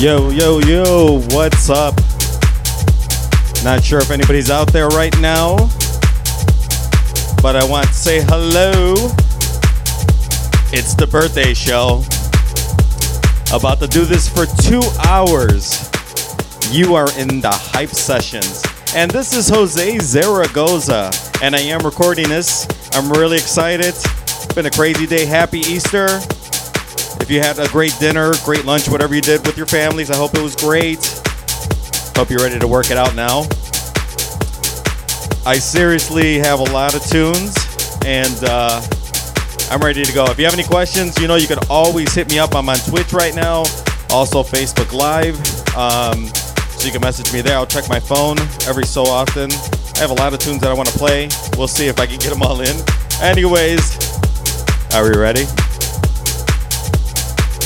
Yo, yo, yo, what's up? Not sure if anybody's out there right now, but I want to say hello. It's the birthday show. About to do this for two hours. You are in the hype sessions. And this is Jose Zaragoza, and I am recording this. I'm really excited. It's been a crazy day. Happy Easter. If you had a great dinner, great lunch, whatever you did with your families, I hope it was great. Hope you're ready to work it out now. I seriously have a lot of tunes, and uh, I'm ready to go. If you have any questions, you know you can always hit me up. I'm on Twitch right now, also Facebook Live. Um, so you can message me there. I'll check my phone every so often. I have a lot of tunes that I want to play. We'll see if I can get them all in. Anyways, are we ready?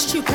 much you.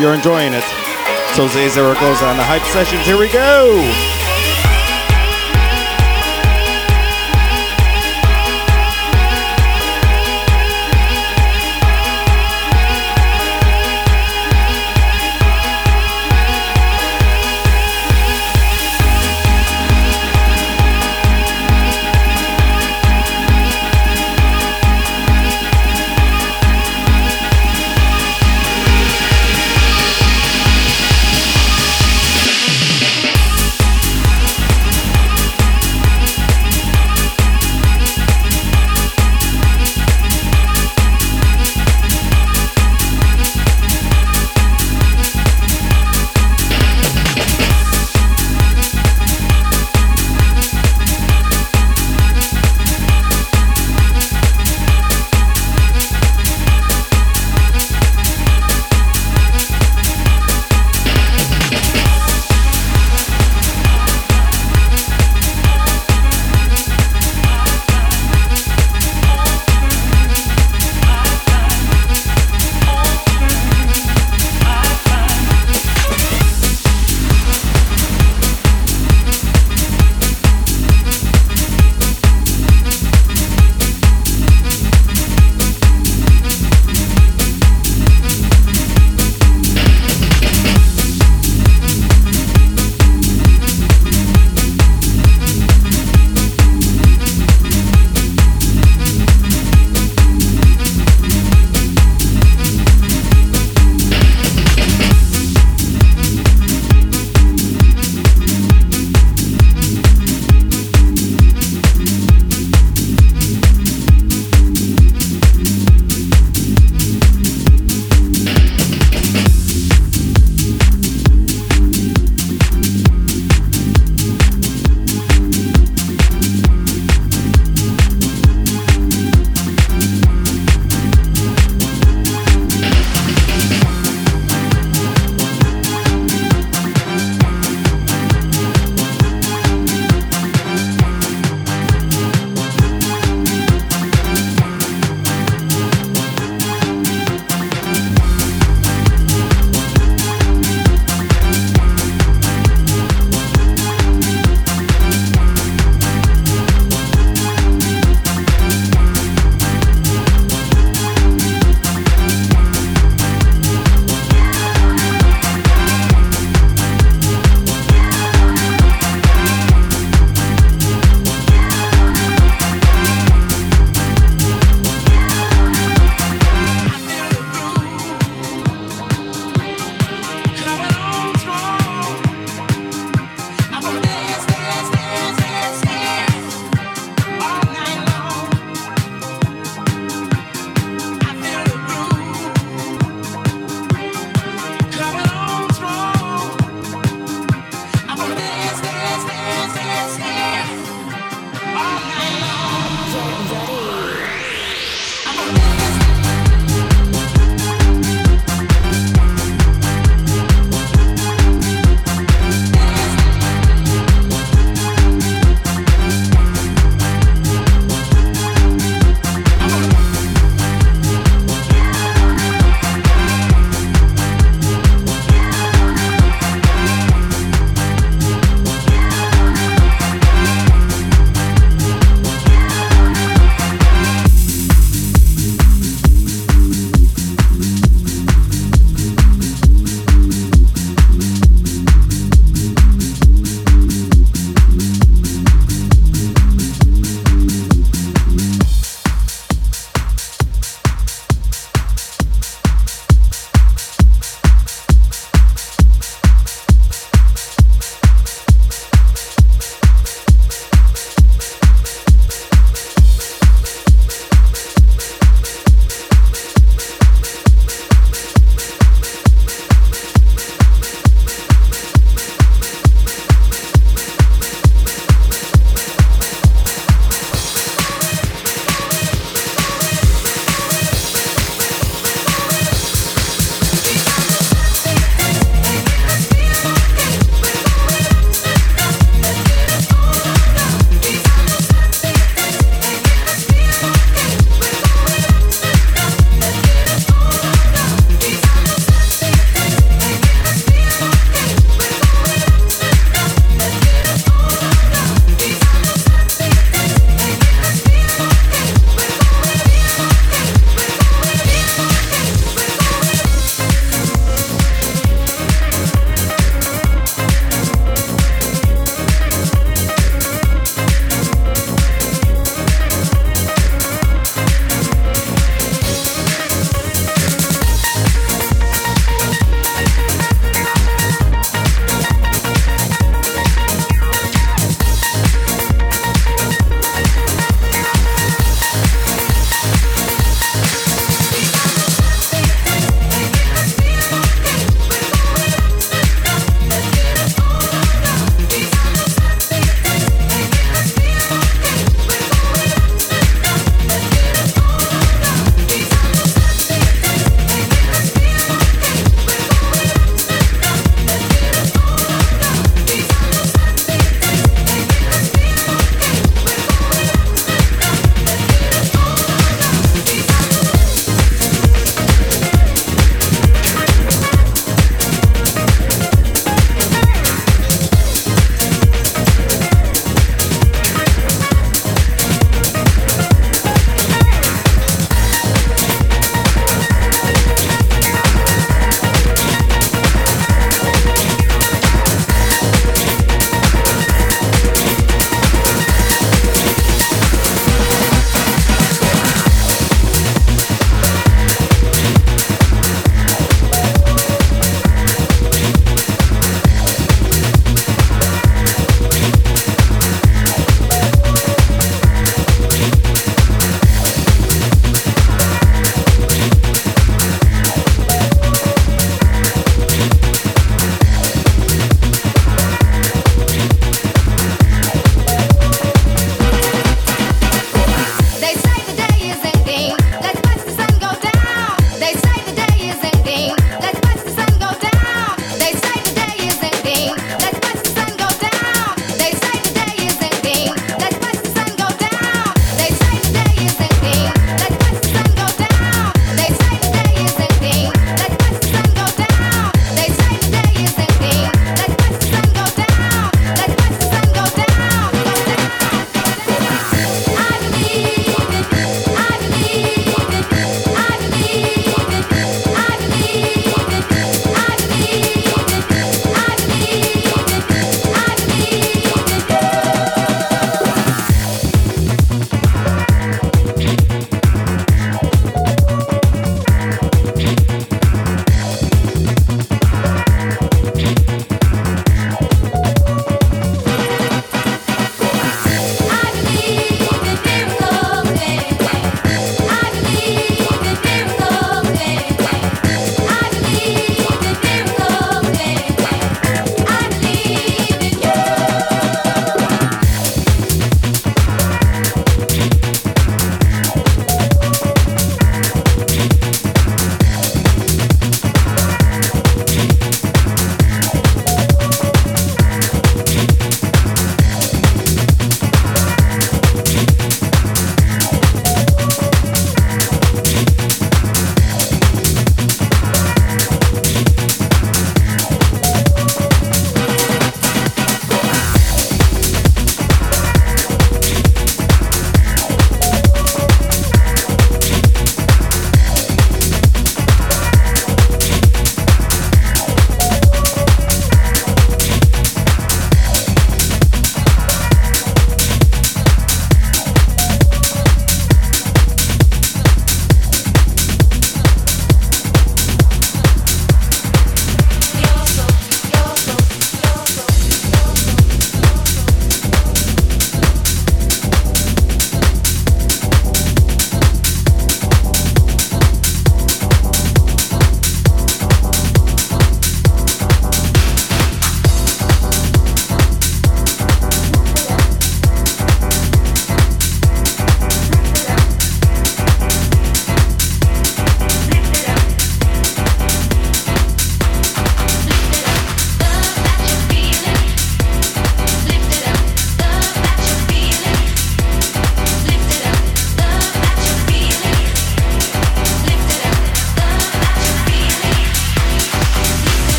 you're enjoying it. So Zay Zaragoza on the Hype Sessions. Here we go.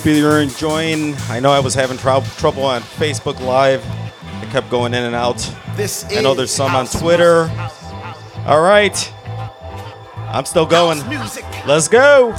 hope you're enjoying. I know I was having trouble on Facebook Live. I kept going in and out. This I know there's some on Twitter. All right. I'm still going. Let's go.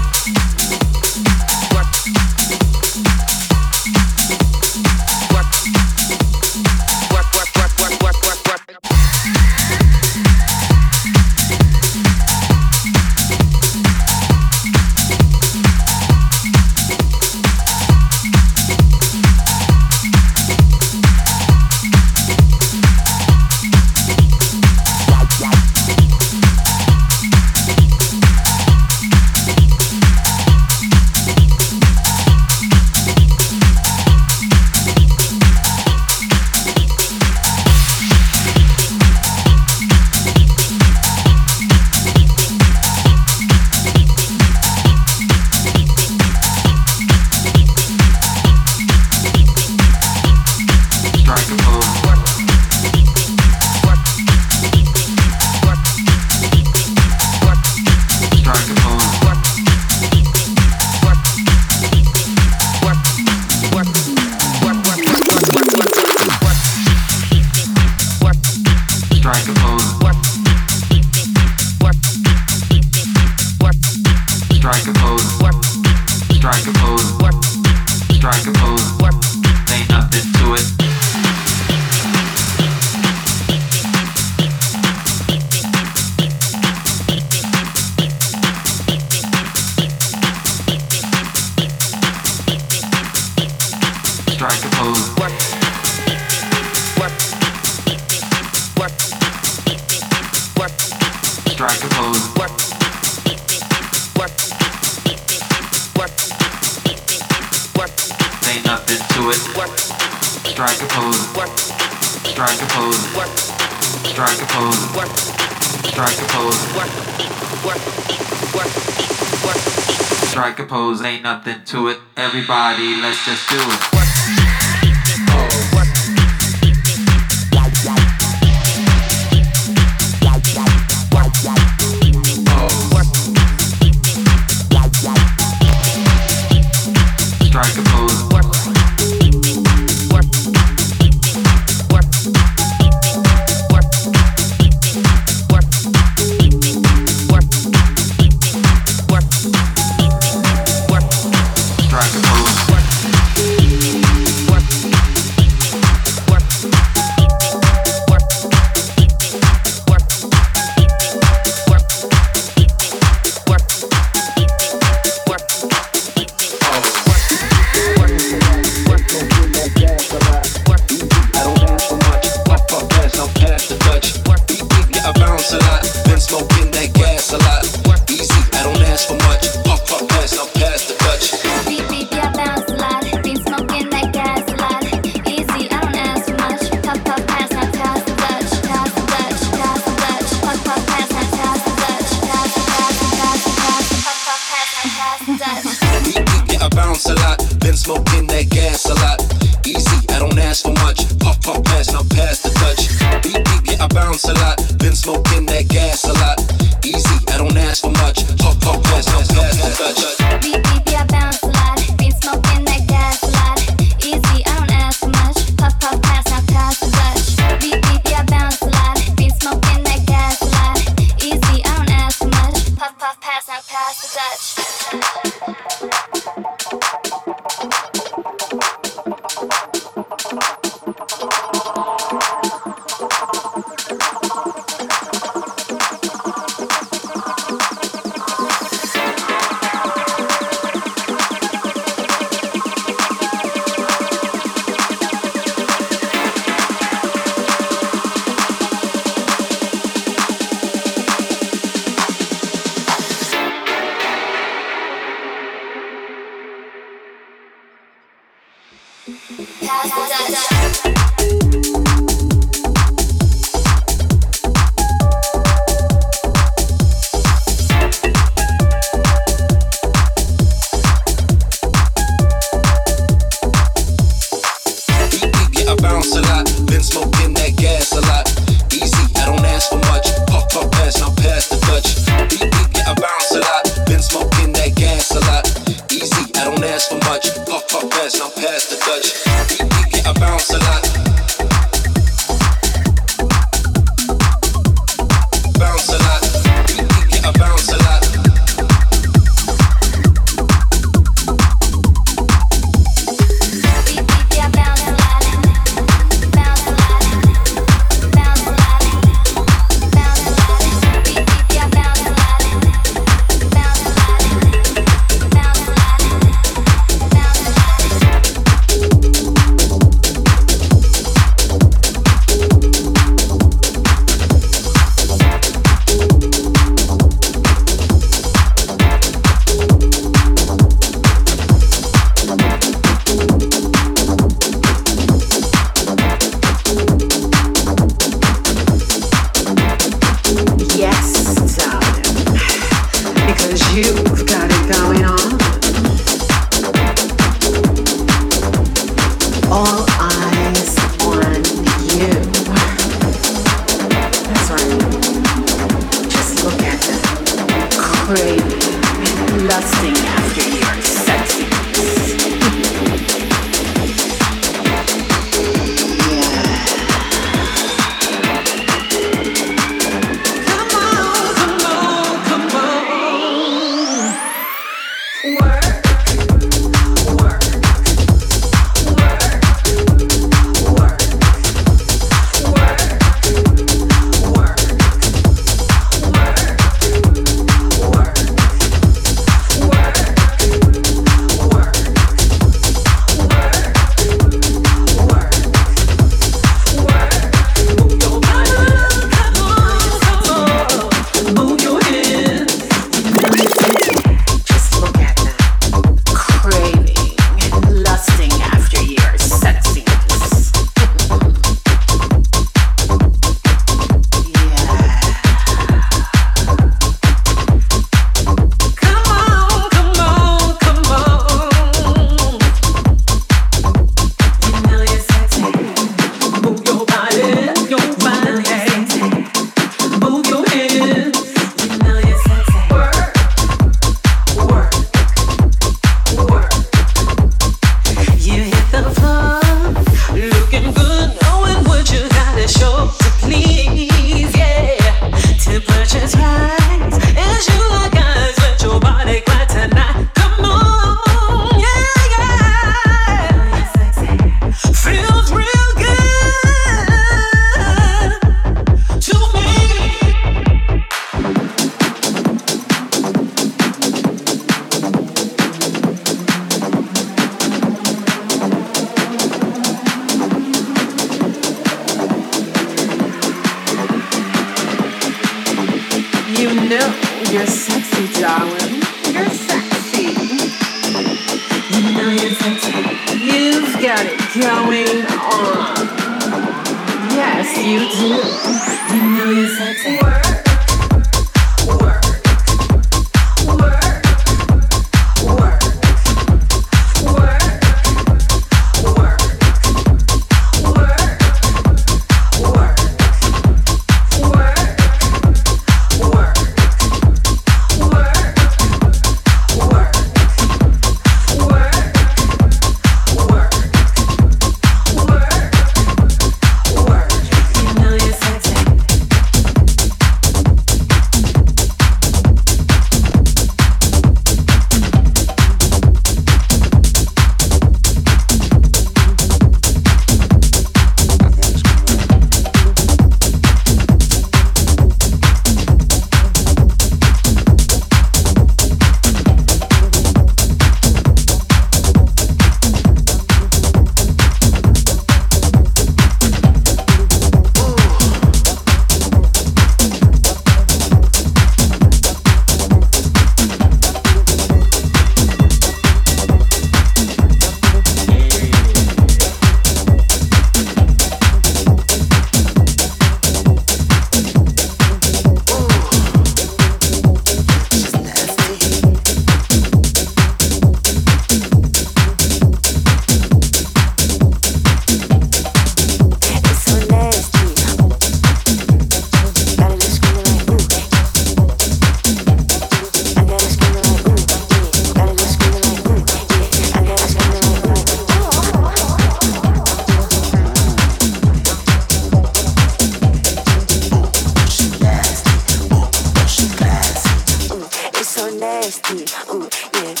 nasty. Ooh, yeah.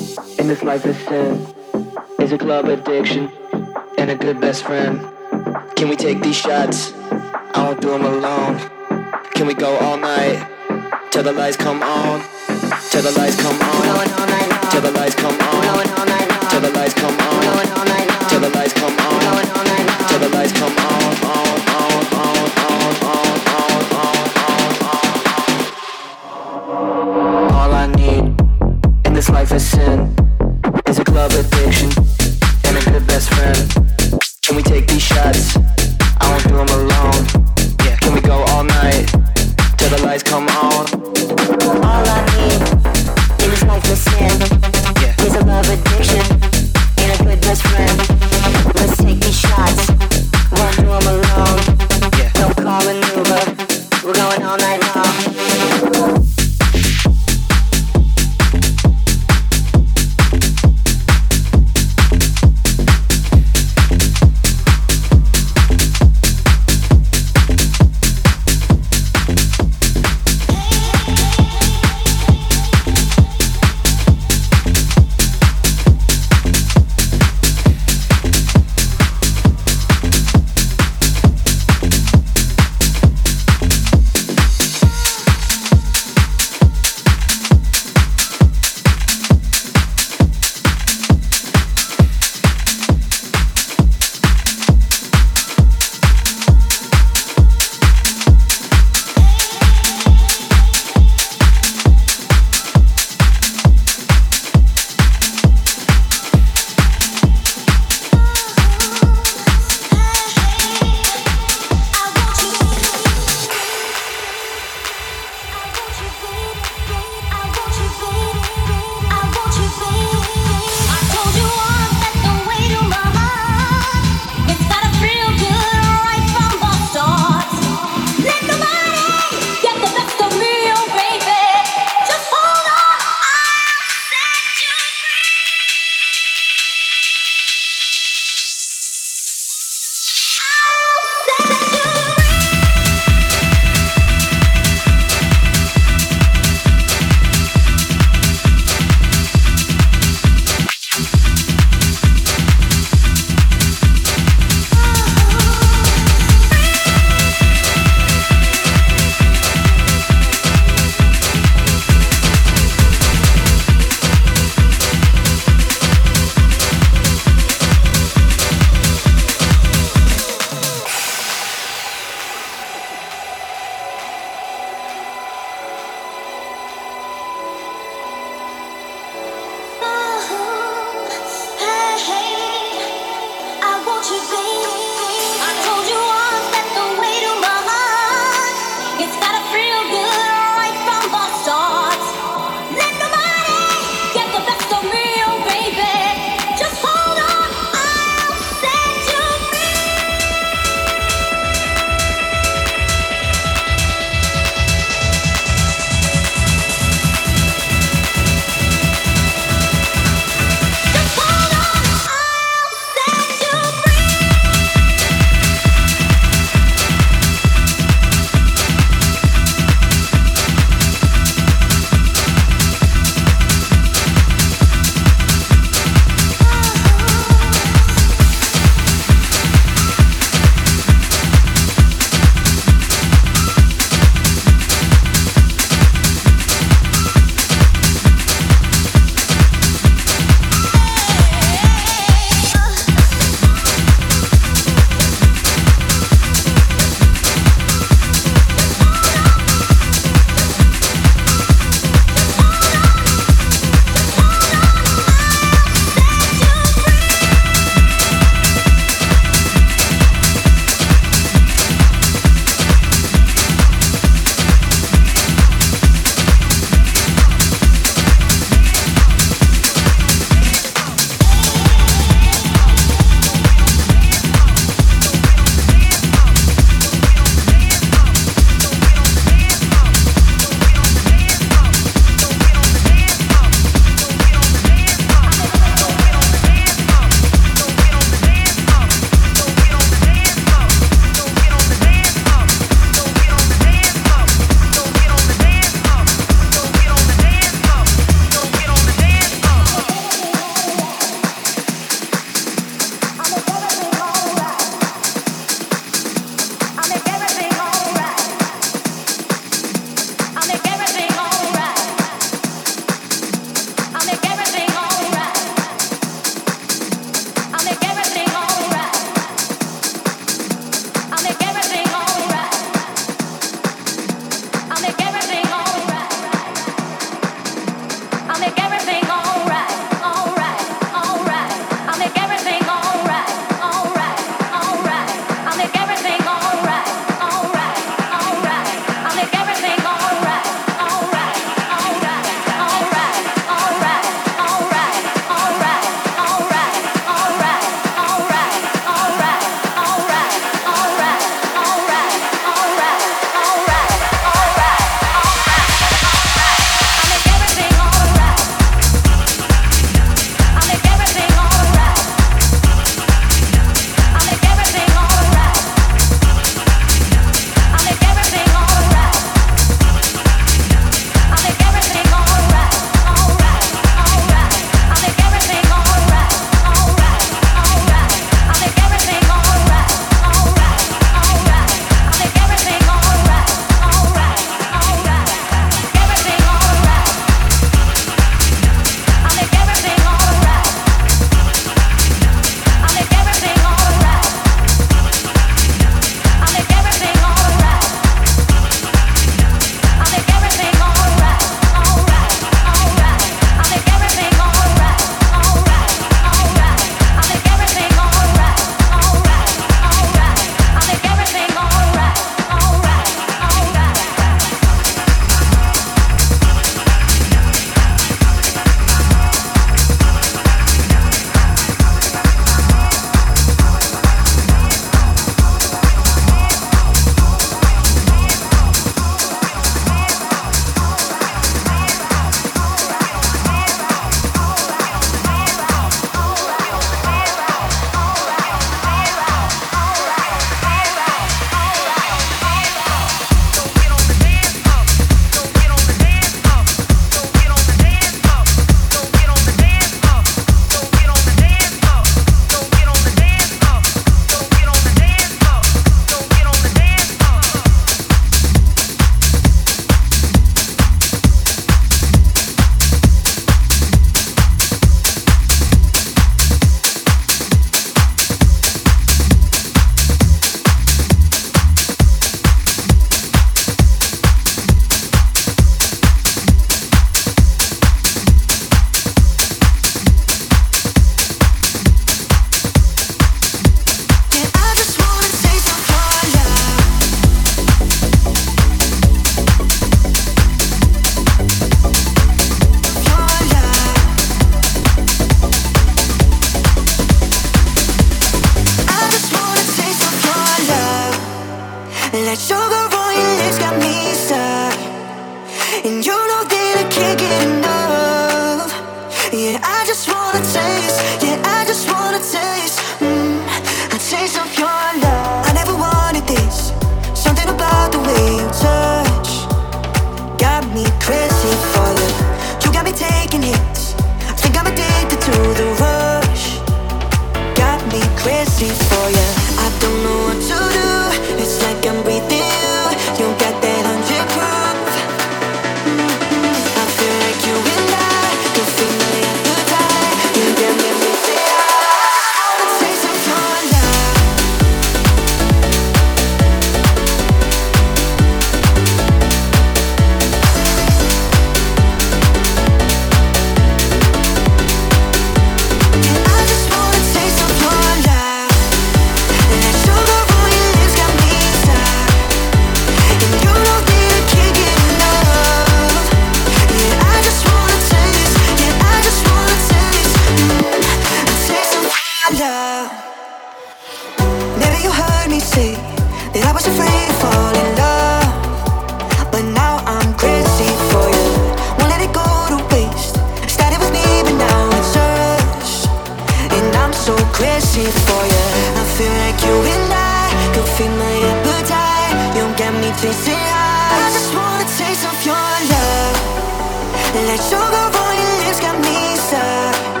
Your got me stuck.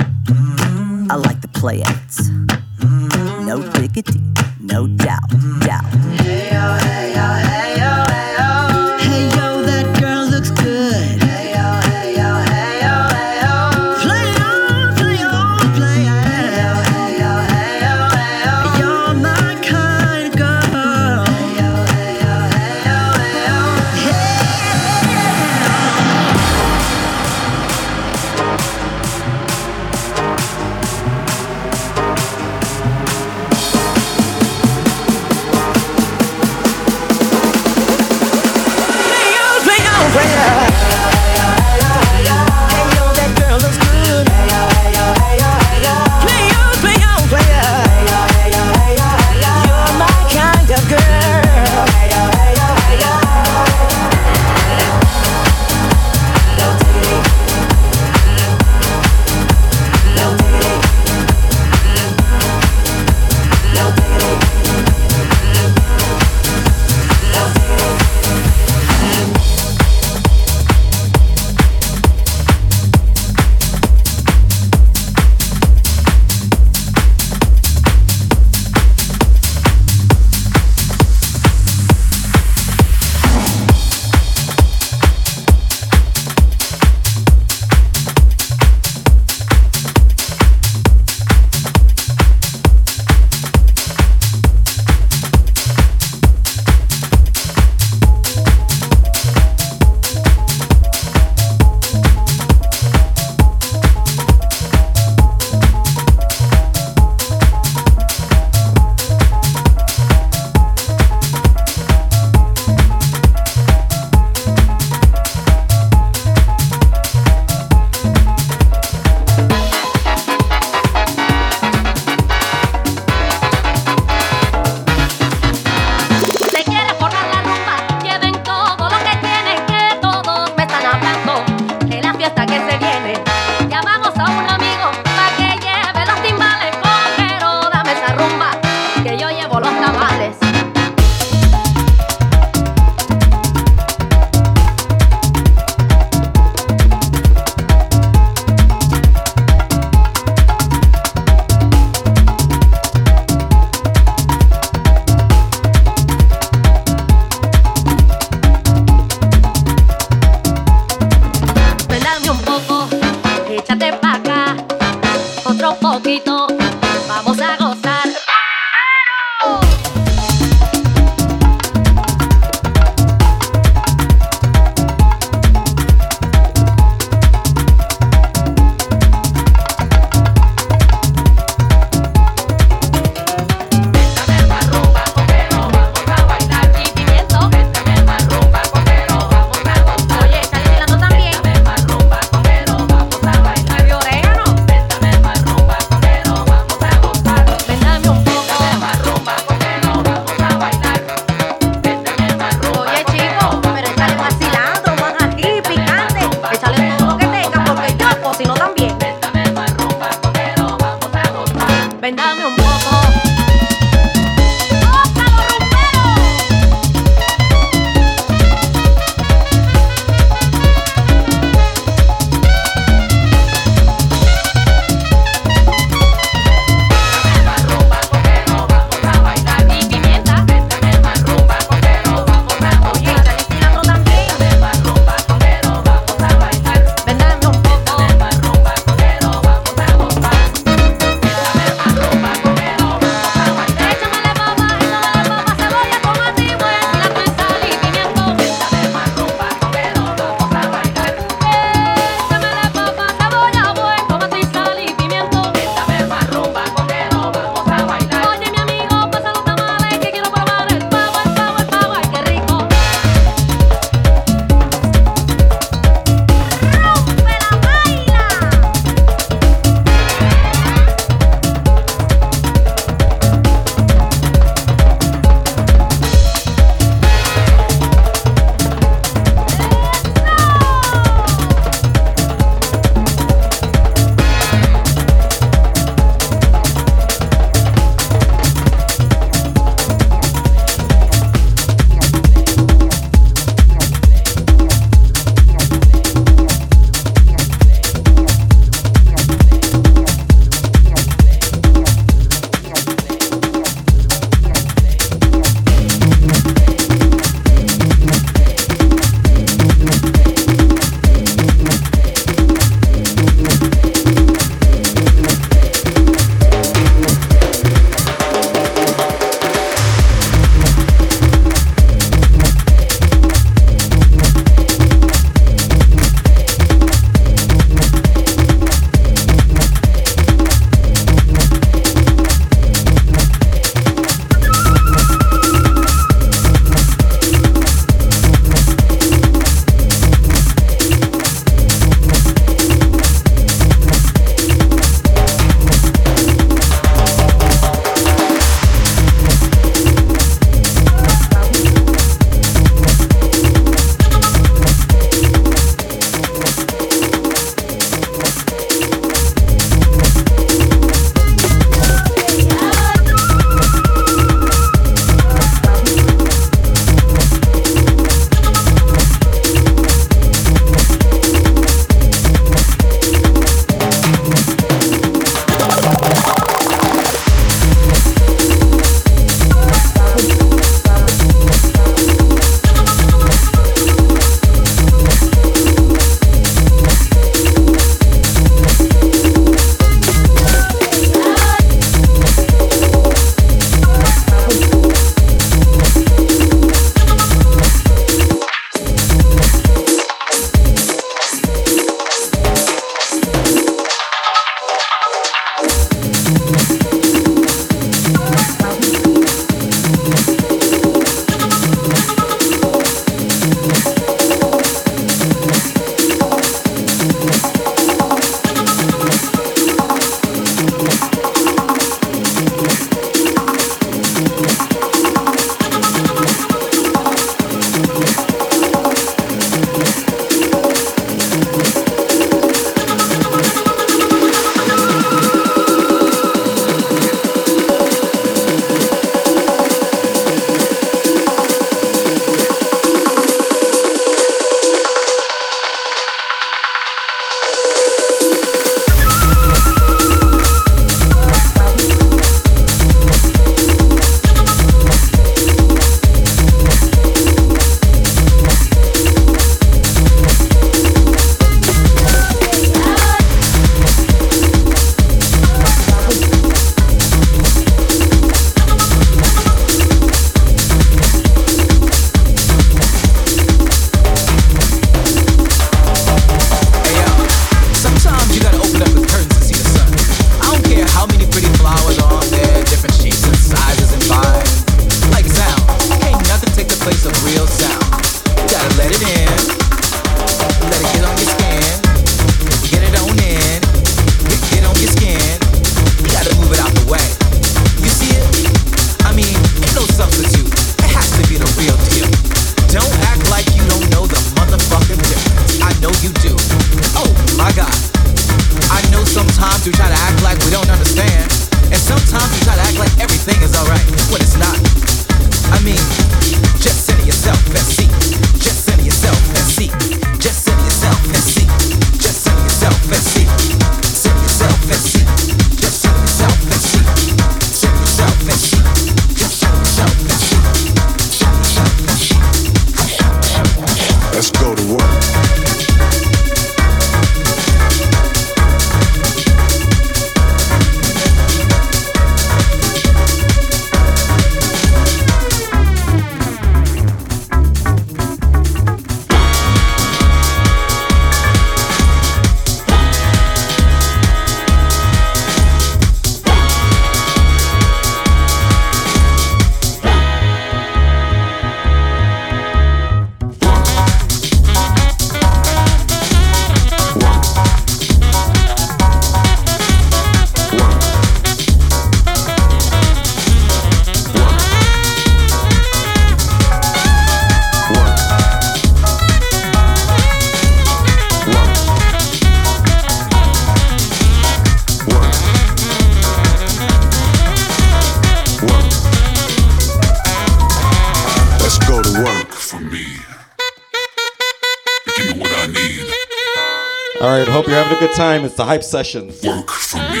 It's the hype sessions. Work for me.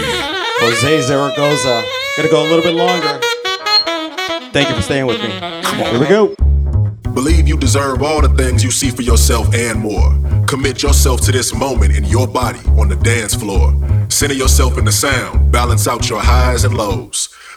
Jose Zaragoza. Gonna go a little bit longer. Thank you for staying with me. Here we go. Believe you deserve all the things you see for yourself and more. Commit yourself to this moment in your body on the dance floor. Center yourself in the sound. Balance out your highs and lows.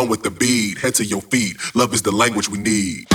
One with the beat, head to your feet. Love is the language we need.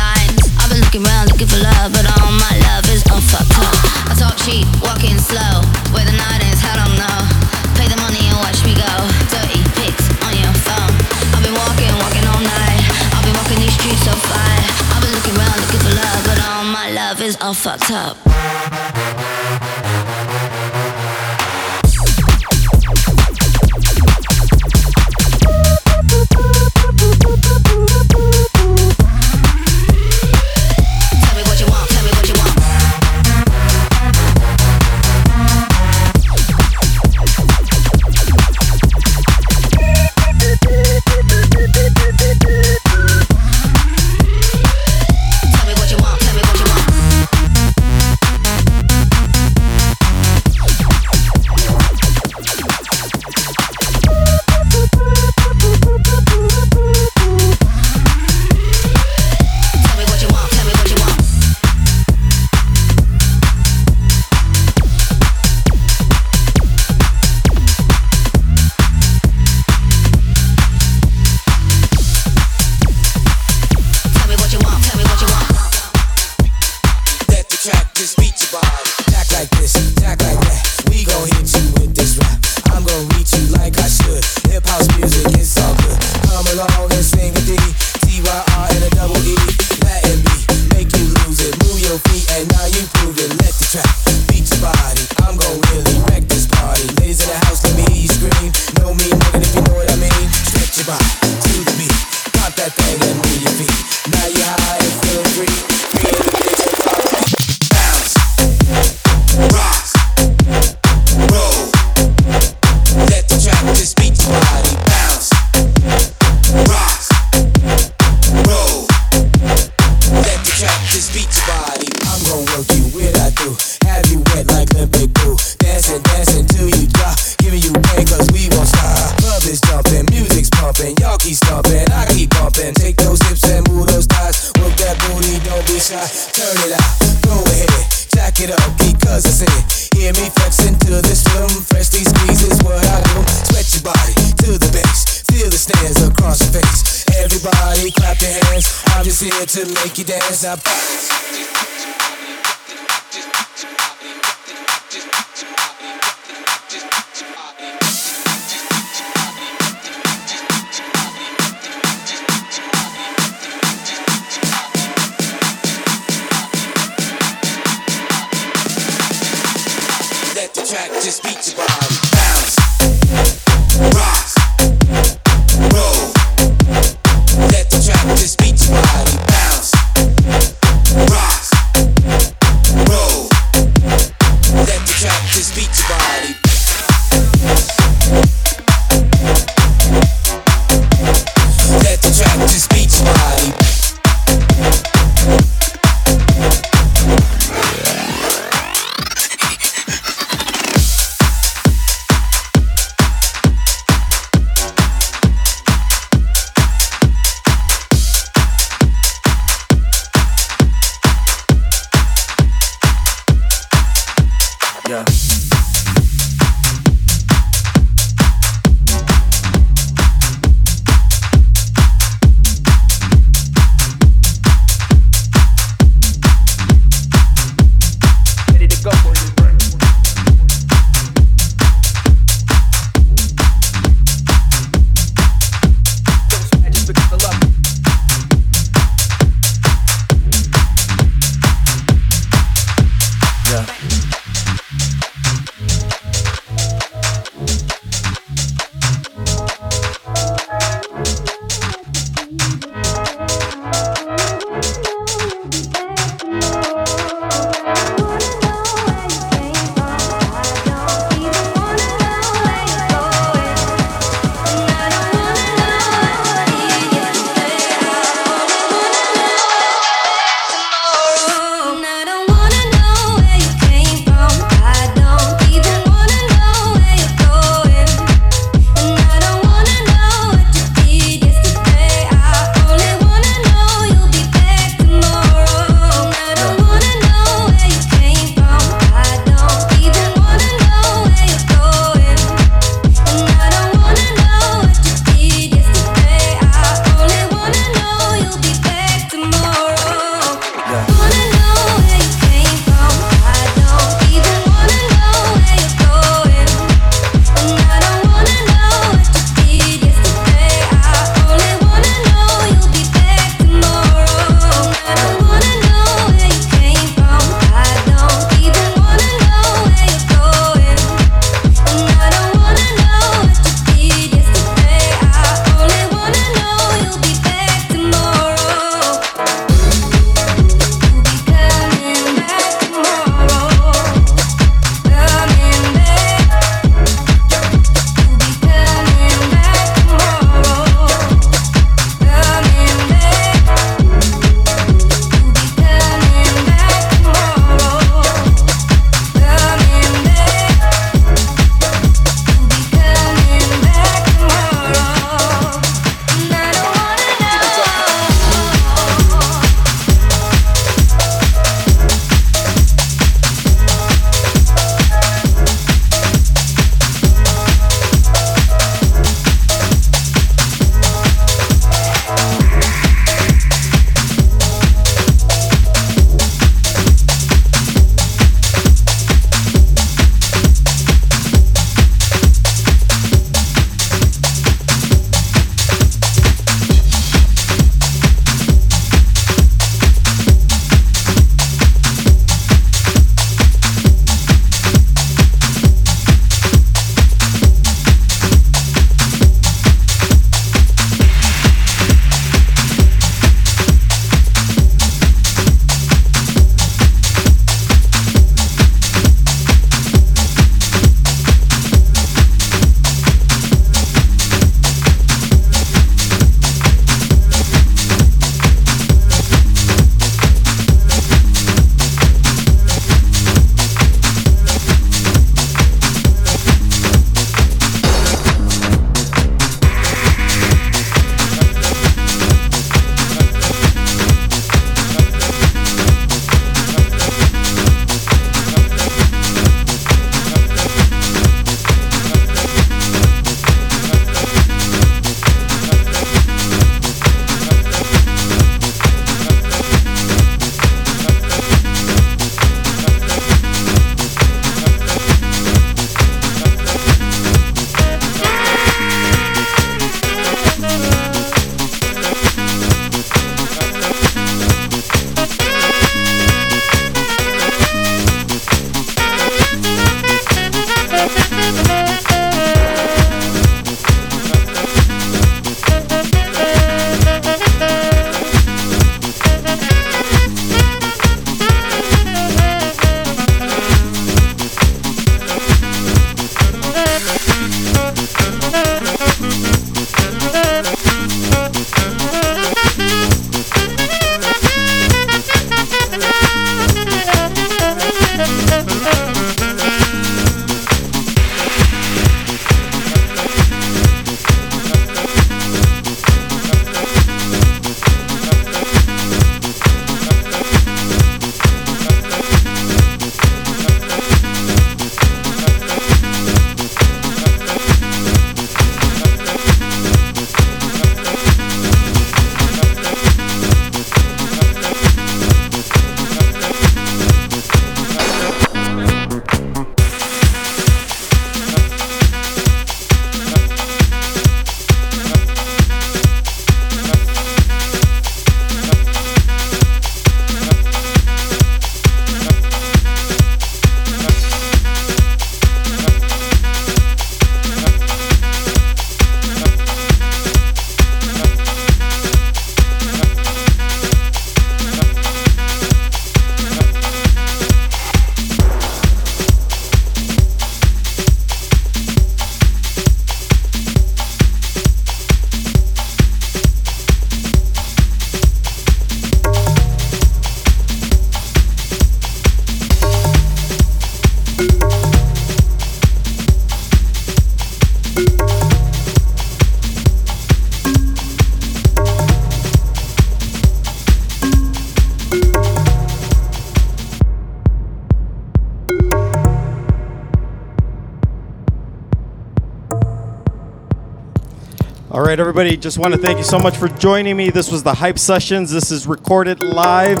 Everybody, just want to thank you so much for joining me. This was the Hype Sessions. This is recorded live.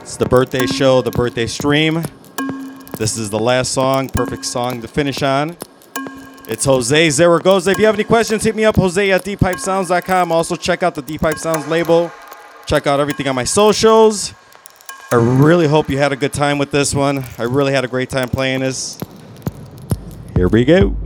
It's the birthday show, the birthday stream. This is the last song, perfect song to finish on. It's Jose Zaragoza. If you have any questions, hit me up, Jose at deeppipesounds.com. Also, check out the Deep Pipe Sounds label. Check out everything on my socials. I really hope you had a good time with this one. I really had a great time playing this. Here we go.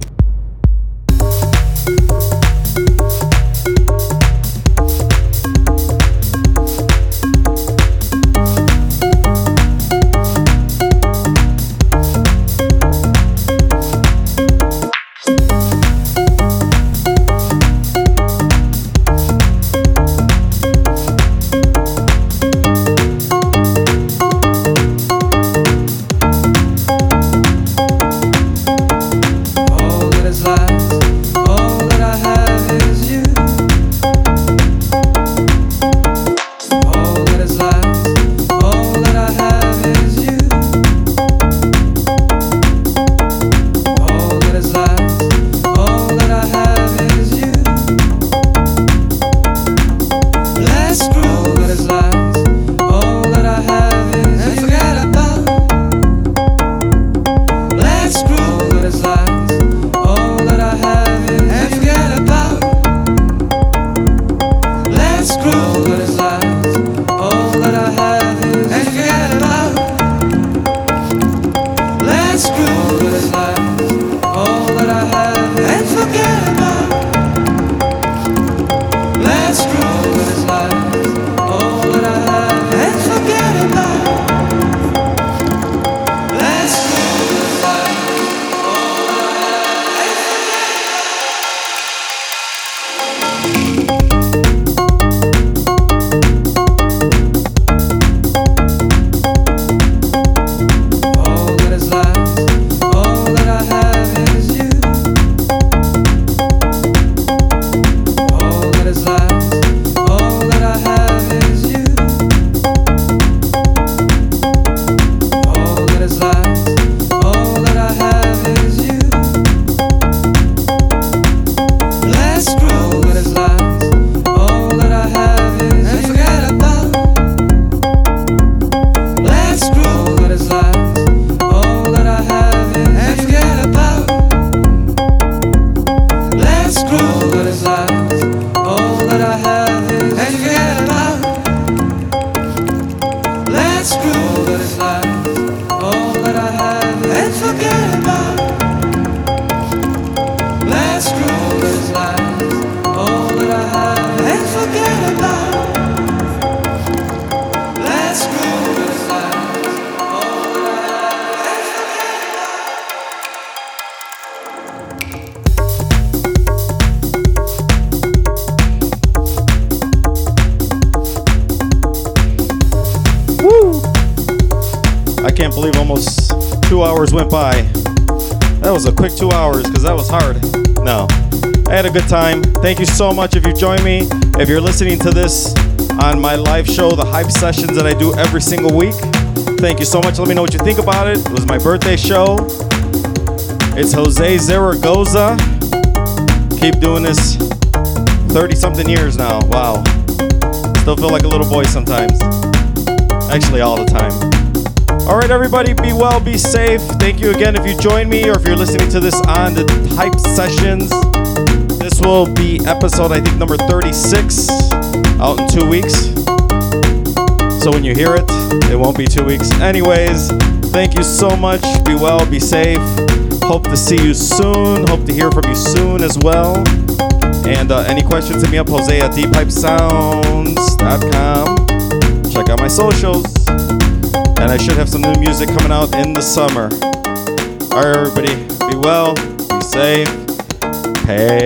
Join me. If you're listening to this on my live show, the Hype Sessions that I do every single week, thank you so much. Let me know what you think about it. It was my birthday show. It's Jose Zaragoza. Keep doing this 30 something years now. Wow. Still feel like a little boy sometimes. Actually, all the time. All right, everybody, be well, be safe. Thank you again if you join me or if you're listening to this on the Hype Sessions. Will be episode, I think, number 36 out in two weeks. So when you hear it, it won't be two weeks. Anyways, thank you so much. Be well, be safe. Hope to see you soon. Hope to hear from you soon as well. And uh, any questions, hit me up, Jose at deeppipesounds.com. Check out my socials. And I should have some new music coming out in the summer. All right, everybody, be well, be safe. Hey.